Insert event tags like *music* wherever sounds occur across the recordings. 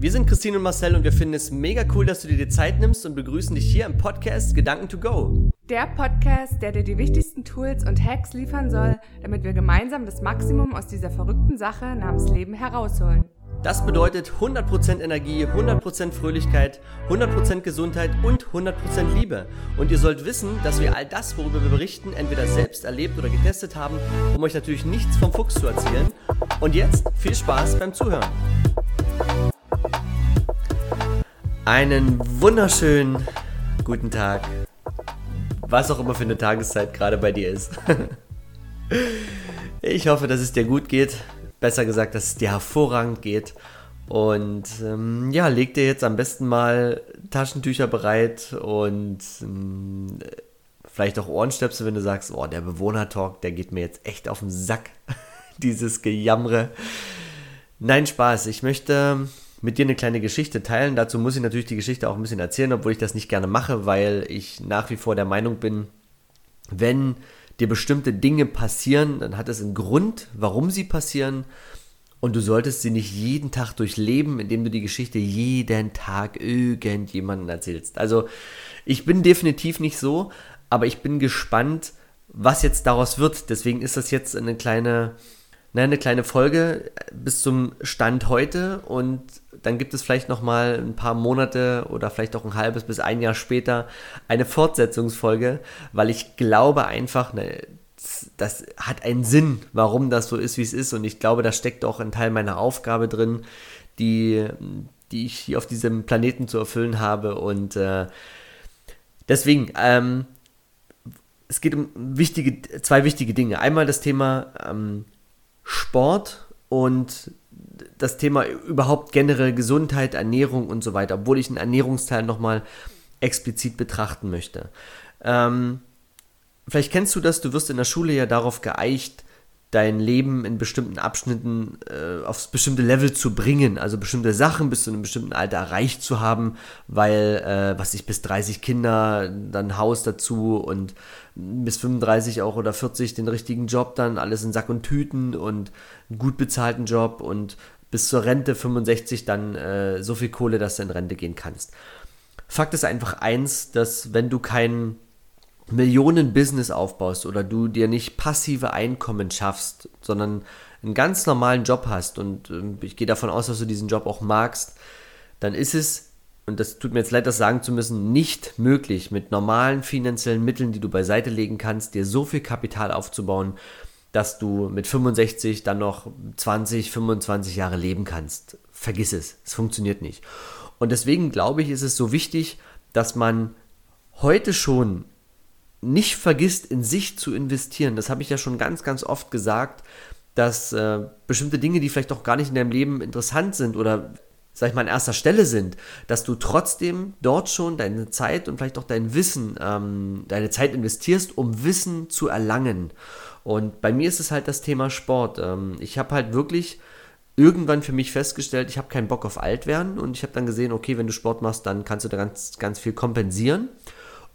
Wir sind Christine und Marcel und wir finden es mega cool, dass du dir die Zeit nimmst und begrüßen dich hier im Podcast Gedanken to Go. Der Podcast, der dir die wichtigsten Tools und Hacks liefern soll, damit wir gemeinsam das Maximum aus dieser verrückten Sache namens Leben herausholen. Das bedeutet 100% Energie, 100% Fröhlichkeit, 100% Gesundheit und 100% Liebe. Und ihr sollt wissen, dass wir all das, worüber wir berichten, entweder selbst erlebt oder getestet haben, um euch natürlich nichts vom Fuchs zu erzählen. Und jetzt viel Spaß beim Zuhören. Einen wunderschönen guten Tag, was auch immer für eine Tageszeit gerade bei dir ist. *laughs* Ich hoffe, dass es dir gut geht besser gesagt, dass es dir hervorragend geht. Und ähm, ja, leg dir jetzt am besten mal Taschentücher bereit und ähm, vielleicht auch Ohrenstöpsel, wenn du sagst, oh, der Bewohner-Talk, der geht mir jetzt echt auf den Sack. *laughs* Dieses Gejammre. Nein, Spaß. Ich möchte mit dir eine kleine Geschichte teilen. Dazu muss ich natürlich die Geschichte auch ein bisschen erzählen, obwohl ich das nicht gerne mache, weil ich nach wie vor der Meinung bin, wenn dir bestimmte Dinge passieren, dann hat es einen Grund, warum sie passieren. Und du solltest sie nicht jeden Tag durchleben, indem du die Geschichte jeden Tag irgendjemandem erzählst. Also ich bin definitiv nicht so, aber ich bin gespannt, was jetzt daraus wird. Deswegen ist das jetzt eine kleine na, eine kleine Folge bis zum Stand heute und dann gibt es vielleicht noch mal ein paar Monate oder vielleicht auch ein halbes bis ein Jahr später eine Fortsetzungsfolge, weil ich glaube einfach, ne, das hat einen Sinn, warum das so ist, wie es ist und ich glaube, da steckt auch ein Teil meiner Aufgabe drin, die, die ich hier auf diesem Planeten zu erfüllen habe und äh, deswegen, ähm, es geht um wichtige, zwei wichtige Dinge. Einmal das Thema ähm, Sport und das Thema überhaupt generell Gesundheit, Ernährung und so weiter, obwohl ich einen Ernährungsteil nochmal explizit betrachten möchte. Ähm, vielleicht kennst du das, du wirst in der Schule ja darauf geeicht, dein Leben in bestimmten Abschnitten äh, aufs bestimmte Level zu bringen, also bestimmte Sachen bis zu einem bestimmten Alter erreicht zu haben, weil, äh, was ich, bis 30 Kinder, dann Haus dazu und bis 35 auch oder 40 den richtigen Job dann, alles in Sack und Tüten und einen gut bezahlten Job und bis zur Rente 65 dann äh, so viel Kohle, dass du in Rente gehen kannst. Fakt ist einfach eins, dass wenn du keinen Millionen-Business aufbaust oder du dir nicht passive Einkommen schaffst, sondern einen ganz normalen Job hast und äh, ich gehe davon aus, dass du diesen Job auch magst, dann ist es, und das tut mir jetzt leid, das sagen zu müssen, nicht möglich, mit normalen finanziellen Mitteln, die du beiseite legen kannst, dir so viel Kapital aufzubauen, dass du mit 65 dann noch 20, 25 Jahre leben kannst. Vergiss es, es funktioniert nicht. Und deswegen glaube ich, ist es so wichtig, dass man heute schon nicht vergisst, in sich zu investieren. Das habe ich ja schon ganz, ganz oft gesagt, dass äh, bestimmte Dinge, die vielleicht auch gar nicht in deinem Leben interessant sind oder sag ich mal, an erster Stelle sind, dass du trotzdem dort schon deine Zeit und vielleicht auch dein Wissen, ähm, deine Zeit investierst, um Wissen zu erlangen. Und bei mir ist es halt das Thema Sport. Ähm, ich habe halt wirklich irgendwann für mich festgestellt, ich habe keinen Bock auf alt werden und ich habe dann gesehen, okay, wenn du Sport machst, dann kannst du da ganz, ganz viel kompensieren.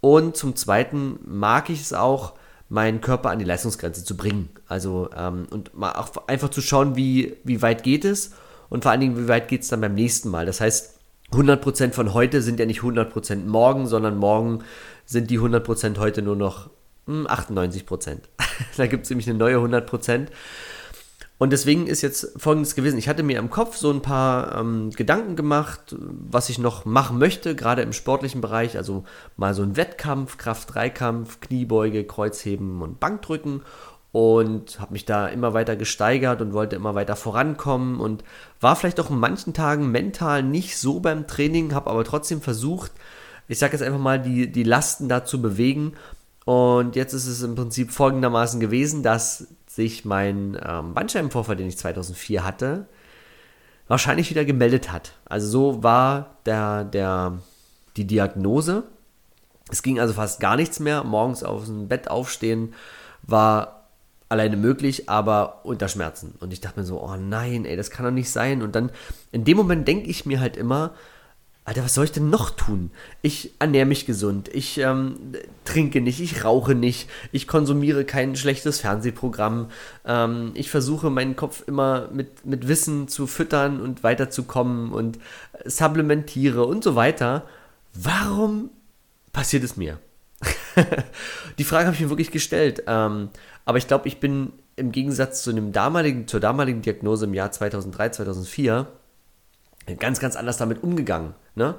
Und zum Zweiten mag ich es auch, meinen Körper an die Leistungsgrenze zu bringen. Also ähm, und mal auch einfach zu schauen, wie, wie weit geht es und vor allen Dingen, wie weit geht es dann beim nächsten Mal. Das heißt, 100% von heute sind ja nicht 100% morgen, sondern morgen sind die 100% heute nur noch hm, 98%. *laughs* da gibt es nämlich eine neue 100%. Und deswegen ist jetzt folgendes gewesen. Ich hatte mir im Kopf so ein paar ähm, Gedanken gemacht, was ich noch machen möchte, gerade im sportlichen Bereich. Also mal so ein Wettkampf, Kraft-Dreikampf, Kniebeuge, Kreuzheben und Bankdrücken. Und habe mich da immer weiter gesteigert und wollte immer weiter vorankommen und war vielleicht auch in manchen Tagen mental nicht so beim Training, habe aber trotzdem versucht, ich sage jetzt einfach mal, die, die Lasten da zu bewegen. Und jetzt ist es im Prinzip folgendermaßen gewesen, dass sich mein ähm, Bandscheibenvorfall, den ich 2004 hatte, wahrscheinlich wieder gemeldet hat. Also so war der, der, die Diagnose. Es ging also fast gar nichts mehr. Morgens aus dem Bett aufstehen war alleine möglich, aber unter Schmerzen. Und ich dachte mir so, oh nein, ey, das kann doch nicht sein. Und dann in dem Moment denke ich mir halt immer, Alter, was soll ich denn noch tun? Ich ernähre mich gesund, ich ähm, trinke nicht, ich rauche nicht, ich konsumiere kein schlechtes Fernsehprogramm, ähm, ich versuche meinen Kopf immer mit, mit Wissen zu füttern und weiterzukommen und supplementiere und so weiter. Warum passiert es mir? *laughs* Die Frage habe ich mir wirklich gestellt. Ähm, aber ich glaube, ich bin im Gegensatz zu dem damaligen, zur damaligen Diagnose im Jahr 2003, 2004 ganz, ganz anders damit umgegangen. Ne?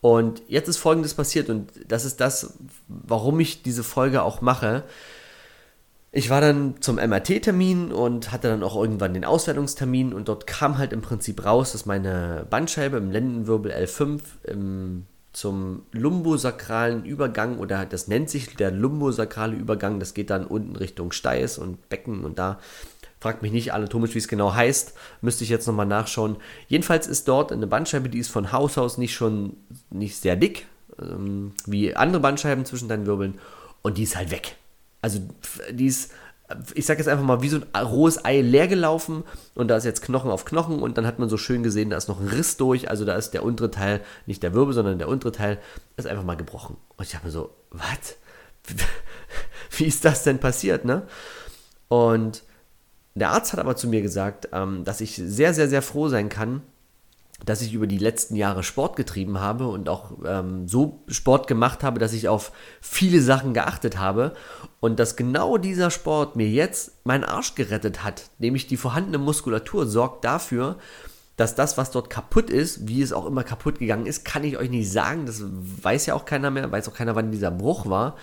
Und jetzt ist Folgendes passiert und das ist das, warum ich diese Folge auch mache. Ich war dann zum MRT-Termin und hatte dann auch irgendwann den Auswertungstermin und dort kam halt im Prinzip raus, dass meine Bandscheibe im Lendenwirbel L5 im, zum lumbosakralen Übergang oder das nennt sich der lumbosakrale Übergang, das geht dann unten Richtung Steiß und Becken und da Fragt mich nicht anatomisch, wie es genau heißt. Müsste ich jetzt nochmal nachschauen. Jedenfalls ist dort eine Bandscheibe, die ist von Haus aus nicht schon nicht sehr dick, ähm, wie andere Bandscheiben zwischen deinen Wirbeln. Und die ist halt weg. Also die ist, ich sag jetzt einfach mal, wie so ein rohes Ei leer gelaufen. Und da ist jetzt Knochen auf Knochen. Und dann hat man so schön gesehen, da ist noch ein Riss durch. Also da ist der untere Teil, nicht der Wirbel, sondern der untere Teil, ist einfach mal gebrochen. Und ich habe mir so, was? *laughs* Wie ist das denn passiert, ne? Und der Arzt hat aber zu mir gesagt, ähm, dass ich sehr, sehr, sehr froh sein kann, dass ich über die letzten Jahre Sport getrieben habe und auch ähm, so Sport gemacht habe, dass ich auf viele Sachen geachtet habe und dass genau dieser Sport mir jetzt meinen Arsch gerettet hat, nämlich die vorhandene Muskulatur sorgt dafür, dass das, was dort kaputt ist, wie es auch immer kaputt gegangen ist, kann ich euch nicht sagen. Das weiß ja auch keiner mehr, weiß auch keiner, wann dieser Bruch war,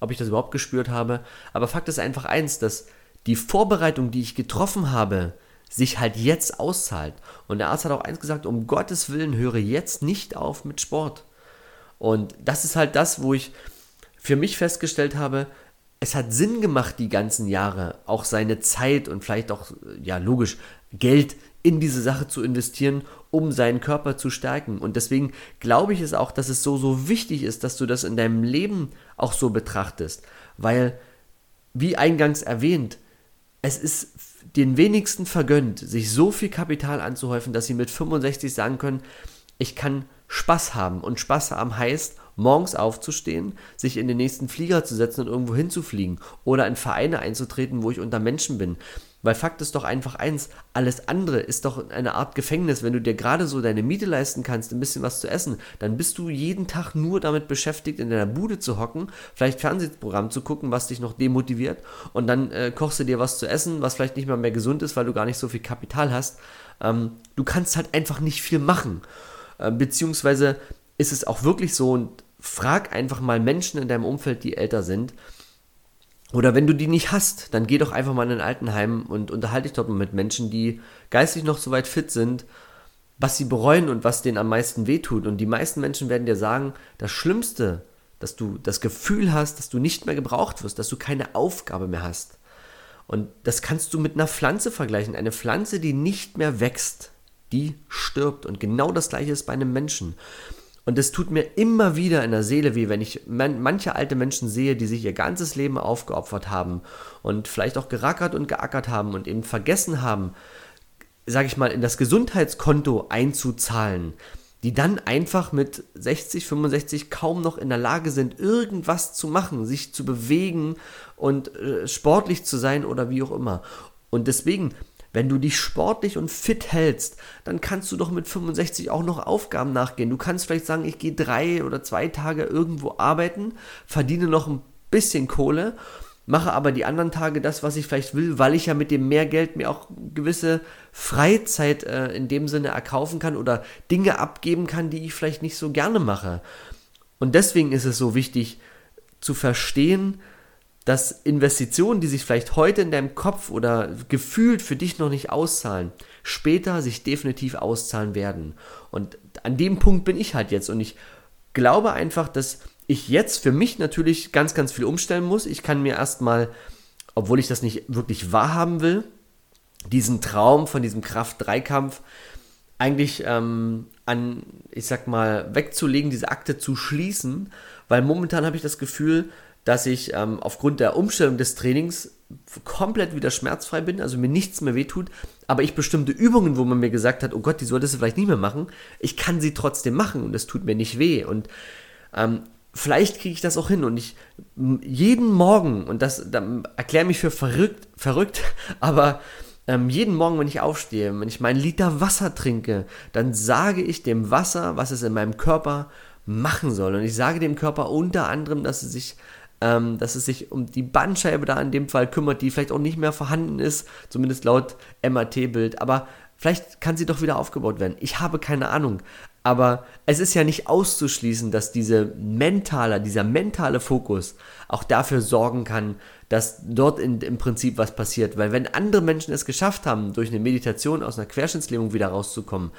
ob ich das überhaupt gespürt habe. Aber Fakt ist einfach eins, dass die Vorbereitung, die ich getroffen habe, sich halt jetzt auszahlt. Und der Arzt hat auch eins gesagt, um Gottes Willen höre jetzt nicht auf mit Sport. Und das ist halt das, wo ich für mich festgestellt habe, es hat Sinn gemacht, die ganzen Jahre auch seine Zeit und vielleicht auch, ja, logisch, Geld in diese Sache zu investieren, um seinen Körper zu stärken. Und deswegen glaube ich es auch, dass es so, so wichtig ist, dass du das in deinem Leben auch so betrachtest. Weil, wie eingangs erwähnt, es ist den wenigsten vergönnt, sich so viel Kapital anzuhäufen, dass sie mit 65 sagen können, ich kann Spaß haben. Und Spaß haben heißt, morgens aufzustehen, sich in den nächsten Flieger zu setzen und irgendwo hinzufliegen oder in Vereine einzutreten, wo ich unter Menschen bin. Weil Fakt ist doch einfach eins, alles andere ist doch eine Art Gefängnis. Wenn du dir gerade so deine Miete leisten kannst, ein bisschen was zu essen, dann bist du jeden Tag nur damit beschäftigt, in deiner Bude zu hocken, vielleicht Fernsehprogramm zu gucken, was dich noch demotiviert und dann äh, kochst du dir was zu essen, was vielleicht nicht mal mehr gesund ist, weil du gar nicht so viel Kapital hast. Ähm, du kannst halt einfach nicht viel machen. Äh, beziehungsweise ist es auch wirklich so und frag einfach mal Menschen in deinem Umfeld, die älter sind, oder wenn du die nicht hast, dann geh doch einfach mal in ein Altenheim und unterhalte dich dort mit Menschen, die geistig noch so weit fit sind, was sie bereuen und was denen am meisten wehtut. Und die meisten Menschen werden dir sagen, das Schlimmste, dass du das Gefühl hast, dass du nicht mehr gebraucht wirst, dass du keine Aufgabe mehr hast. Und das kannst du mit einer Pflanze vergleichen. Eine Pflanze, die nicht mehr wächst, die stirbt. Und genau das gleiche ist bei einem Menschen. Und es tut mir immer wieder in der Seele weh, wenn ich man, manche alte Menschen sehe, die sich ihr ganzes Leben aufgeopfert haben und vielleicht auch gerackert und geackert haben und eben vergessen haben, sage ich mal, in das Gesundheitskonto einzuzahlen, die dann einfach mit 60, 65 kaum noch in der Lage sind, irgendwas zu machen, sich zu bewegen und äh, sportlich zu sein oder wie auch immer. Und deswegen wenn du dich sportlich und fit hältst, dann kannst du doch mit 65 auch noch Aufgaben nachgehen. Du kannst vielleicht sagen, ich gehe drei oder zwei Tage irgendwo arbeiten, verdiene noch ein bisschen Kohle, mache aber die anderen Tage das, was ich vielleicht will, weil ich ja mit dem mehr Geld mir auch gewisse Freizeit äh, in dem Sinne erkaufen kann oder Dinge abgeben kann, die ich vielleicht nicht so gerne mache. Und deswegen ist es so wichtig zu verstehen, dass Investitionen, die sich vielleicht heute in deinem Kopf oder gefühlt für dich noch nicht auszahlen, später sich definitiv auszahlen werden. Und an dem Punkt bin ich halt jetzt und ich glaube einfach, dass ich jetzt für mich natürlich ganz, ganz viel umstellen muss. Ich kann mir erstmal, obwohl ich das nicht wirklich wahrhaben will, diesen Traum von diesem Kraft-3-Kampf eigentlich ähm, an, ich sag mal, wegzulegen, diese Akte zu schließen, weil momentan habe ich das Gefühl, dass ich ähm, aufgrund der Umstellung des Trainings komplett wieder schmerzfrei bin, also mir nichts mehr wehtut, aber ich bestimmte Übungen, wo man mir gesagt hat, oh Gott, die solltest du vielleicht nicht mehr machen, ich kann sie trotzdem machen und es tut mir nicht weh und ähm, vielleicht kriege ich das auch hin und ich jeden Morgen, und das da erkläre mich für verrückt, verrückt, *laughs* aber ähm, jeden Morgen, wenn ich aufstehe, wenn ich meinen Liter Wasser trinke, dann sage ich dem Wasser, was es in meinem Körper machen soll. Und ich sage dem Körper unter anderem, dass es sich ähm, dass es sich um die Bandscheibe da in dem Fall kümmert, die vielleicht auch nicht mehr vorhanden ist, zumindest laut MRT-Bild. Aber vielleicht kann sie doch wieder aufgebaut werden. Ich habe keine Ahnung. Aber es ist ja nicht auszuschließen, dass diese mentale, dieser mentale Fokus auch dafür sorgen kann, dass dort in, im Prinzip was passiert. Weil wenn andere Menschen es geschafft haben, durch eine Meditation aus einer Querschnittslähmung wieder rauszukommen,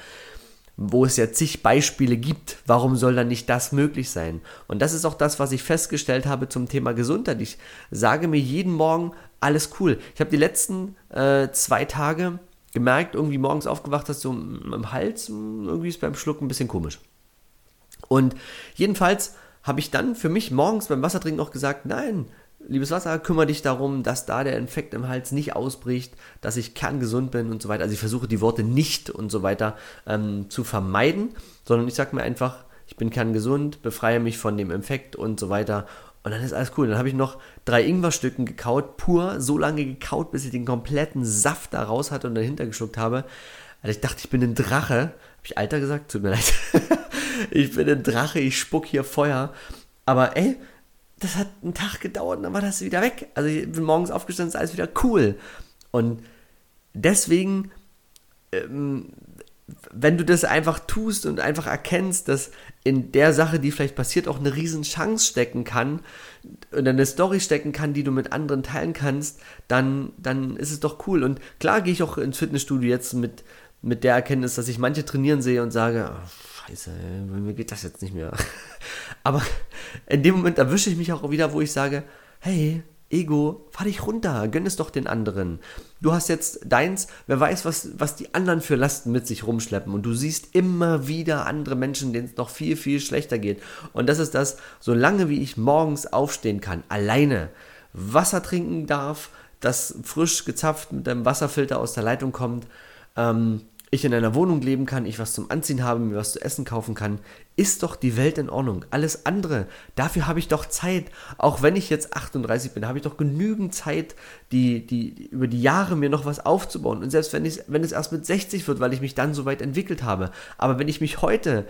wo es ja zig Beispiele gibt, warum soll dann nicht das möglich sein? Und das ist auch das, was ich festgestellt habe zum Thema Gesundheit. Ich sage mir jeden Morgen, alles cool. Ich habe die letzten äh, zwei Tage gemerkt, irgendwie morgens aufgewacht, dass so im Hals, irgendwie ist beim Schlucken ein bisschen komisch. Und jedenfalls habe ich dann für mich morgens beim Wassertrinken noch gesagt, nein, liebes Wasser, kümmere dich darum, dass da der Infekt im Hals nicht ausbricht, dass ich kerngesund bin und so weiter. Also ich versuche die Worte nicht und so weiter ähm, zu vermeiden, sondern ich sage mir einfach, ich bin kerngesund, befreie mich von dem Infekt und so weiter. Und dann ist alles cool. Dann habe ich noch drei Ingwerstücken gekaut, pur, so lange gekaut, bis ich den kompletten Saft da raus hatte und dahinter geschluckt habe. Also ich dachte, ich bin ein Drache. Habe ich Alter gesagt? Tut mir leid. *laughs* ich bin ein Drache, ich spuck hier Feuer. Aber ey, das hat einen Tag gedauert und dann war das wieder weg. Also ich bin morgens aufgestanden, ist alles wieder cool. Und deswegen, ähm, wenn du das einfach tust und einfach erkennst, dass in der Sache, die vielleicht passiert, auch eine riesen Chance stecken kann und eine Story stecken kann, die du mit anderen teilen kannst, dann, dann ist es doch cool. Und klar gehe ich auch ins Fitnessstudio jetzt mit, mit der Erkenntnis, dass ich manche trainieren sehe und sage, oh, scheiße, mir geht das jetzt nicht mehr. *laughs* Aber in dem Moment erwische ich mich auch wieder, wo ich sage, hey, Ego, fahr dich runter, gönn es doch den anderen. Du hast jetzt deins, wer weiß, was, was die anderen für Lasten mit sich rumschleppen. Und du siehst immer wieder andere Menschen, denen es noch viel, viel schlechter geht. Und das ist das, solange wie ich morgens aufstehen kann, alleine Wasser trinken darf, das frisch gezapft mit einem Wasserfilter aus der Leitung kommt, ähm, ich in einer Wohnung leben kann, ich was zum Anziehen habe, mir was zu essen kaufen kann, ist doch die Welt in Ordnung. Alles andere, dafür habe ich doch Zeit. Auch wenn ich jetzt 38 bin, habe ich doch genügend Zeit, die, die, über die Jahre mir noch was aufzubauen. Und selbst wenn, ich, wenn es erst mit 60 wird, weil ich mich dann so weit entwickelt habe. Aber wenn ich mich heute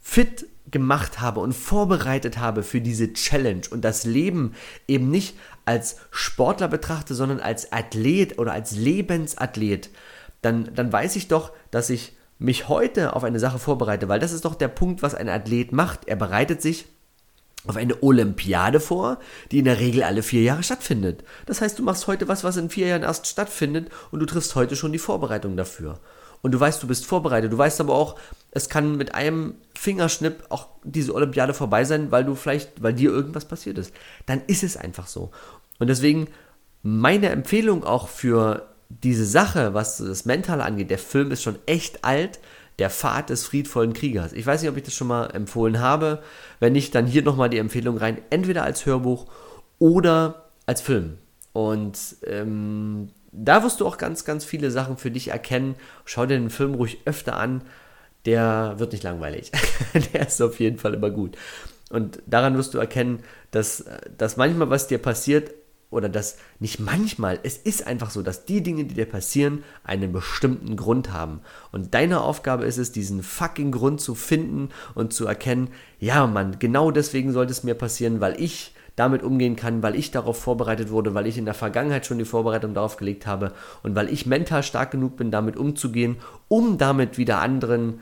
fit gemacht habe und vorbereitet habe für diese Challenge und das Leben eben nicht als Sportler betrachte, sondern als Athlet oder als Lebensathlet, dann, dann weiß ich doch, dass ich mich heute auf eine Sache vorbereite, weil das ist doch der Punkt, was ein Athlet macht. Er bereitet sich auf eine Olympiade vor, die in der Regel alle vier Jahre stattfindet. Das heißt, du machst heute was, was in vier Jahren erst stattfindet und du triffst heute schon die Vorbereitung dafür. Und du weißt, du bist vorbereitet. Du weißt aber auch, es kann mit einem Fingerschnipp auch diese Olympiade vorbei sein, weil du vielleicht, weil dir irgendwas passiert ist. Dann ist es einfach so. Und deswegen meine Empfehlung auch für diese Sache, was das Mentale angeht, der Film ist schon echt alt. Der Pfad des friedvollen Kriegers. Ich weiß nicht, ob ich das schon mal empfohlen habe. Wenn nicht, dann hier nochmal die Empfehlung rein. Entweder als Hörbuch oder als Film. Und ähm, da wirst du auch ganz, ganz viele Sachen für dich erkennen. Schau dir den Film ruhig öfter an. Der wird nicht langweilig. *laughs* der ist auf jeden Fall immer gut. Und daran wirst du erkennen, dass, dass manchmal was dir passiert, oder dass nicht manchmal, es ist einfach so, dass die Dinge, die dir passieren, einen bestimmten Grund haben. Und deine Aufgabe ist es, diesen fucking Grund zu finden und zu erkennen, ja Mann, genau deswegen sollte es mir passieren, weil ich damit umgehen kann, weil ich darauf vorbereitet wurde, weil ich in der Vergangenheit schon die Vorbereitung darauf gelegt habe und weil ich mental stark genug bin, damit umzugehen, um damit wieder anderen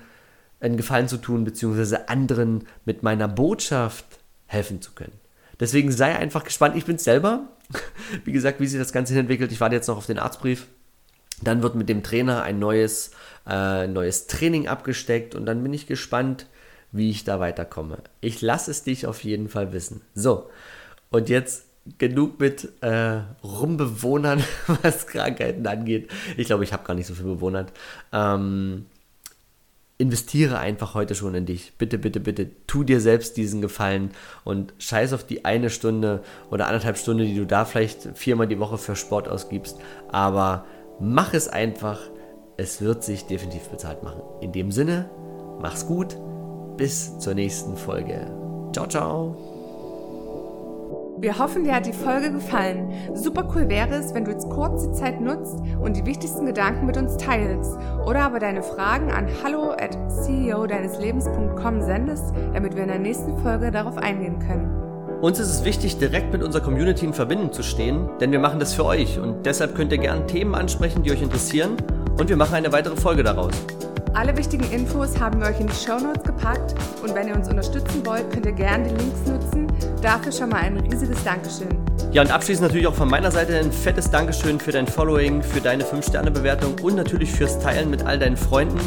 einen Gefallen zu tun, beziehungsweise anderen mit meiner Botschaft helfen zu können. Deswegen sei einfach gespannt. Ich bin es selber. *laughs* Wie gesagt, wie sich das Ganze entwickelt. Ich warte jetzt noch auf den Arztbrief. Dann wird mit dem Trainer ein neues, äh, neues Training abgesteckt und dann bin ich gespannt, wie ich da weiterkomme. Ich lasse es dich auf jeden Fall wissen. So, und jetzt genug mit äh, Rumbewohnern, *laughs* was Krankheiten angeht. Ich glaube, ich habe gar nicht so viel bewohnert. Ähm, investiere einfach heute schon in dich. Bitte, bitte, bitte, tu dir selbst diesen Gefallen und scheiß auf die eine Stunde oder anderthalb Stunden, die du da vielleicht viermal die Woche für Sport ausgibst. Aber mach es einfach. Es wird sich definitiv bezahlt machen. In dem Sinne, mach's gut. Bis zur nächsten Folge. Ciao, ciao. Wir hoffen, dir hat die Folge gefallen. Super cool wäre es, wenn du jetzt kurz die Zeit nutzt und die wichtigsten Gedanken mit uns teilst oder aber deine Fragen an hallo at ceo deineslebens.com sendest, damit wir in der nächsten Folge darauf eingehen können. Uns ist es wichtig, direkt mit unserer Community in Verbindung zu stehen, denn wir machen das für euch und deshalb könnt ihr gerne Themen ansprechen, die euch interessieren und wir machen eine weitere Folge daraus. Alle wichtigen Infos haben wir euch in die Show Notes gepackt und wenn ihr uns unterstützen wollt, könnt ihr gerne die Links nutzen. Dafür schon mal ein riesiges Dankeschön. Ja, und abschließend natürlich auch von meiner Seite ein fettes Dankeschön für dein Following, für deine 5-Sterne-Bewertung und natürlich fürs Teilen mit all deinen Freunden.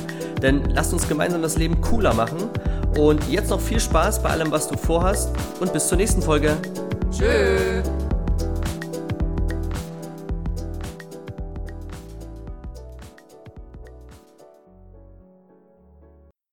Denn lasst uns gemeinsam das Leben cooler machen. Und jetzt noch viel Spaß bei allem, was du vorhast und bis zur nächsten Folge. Tschüss.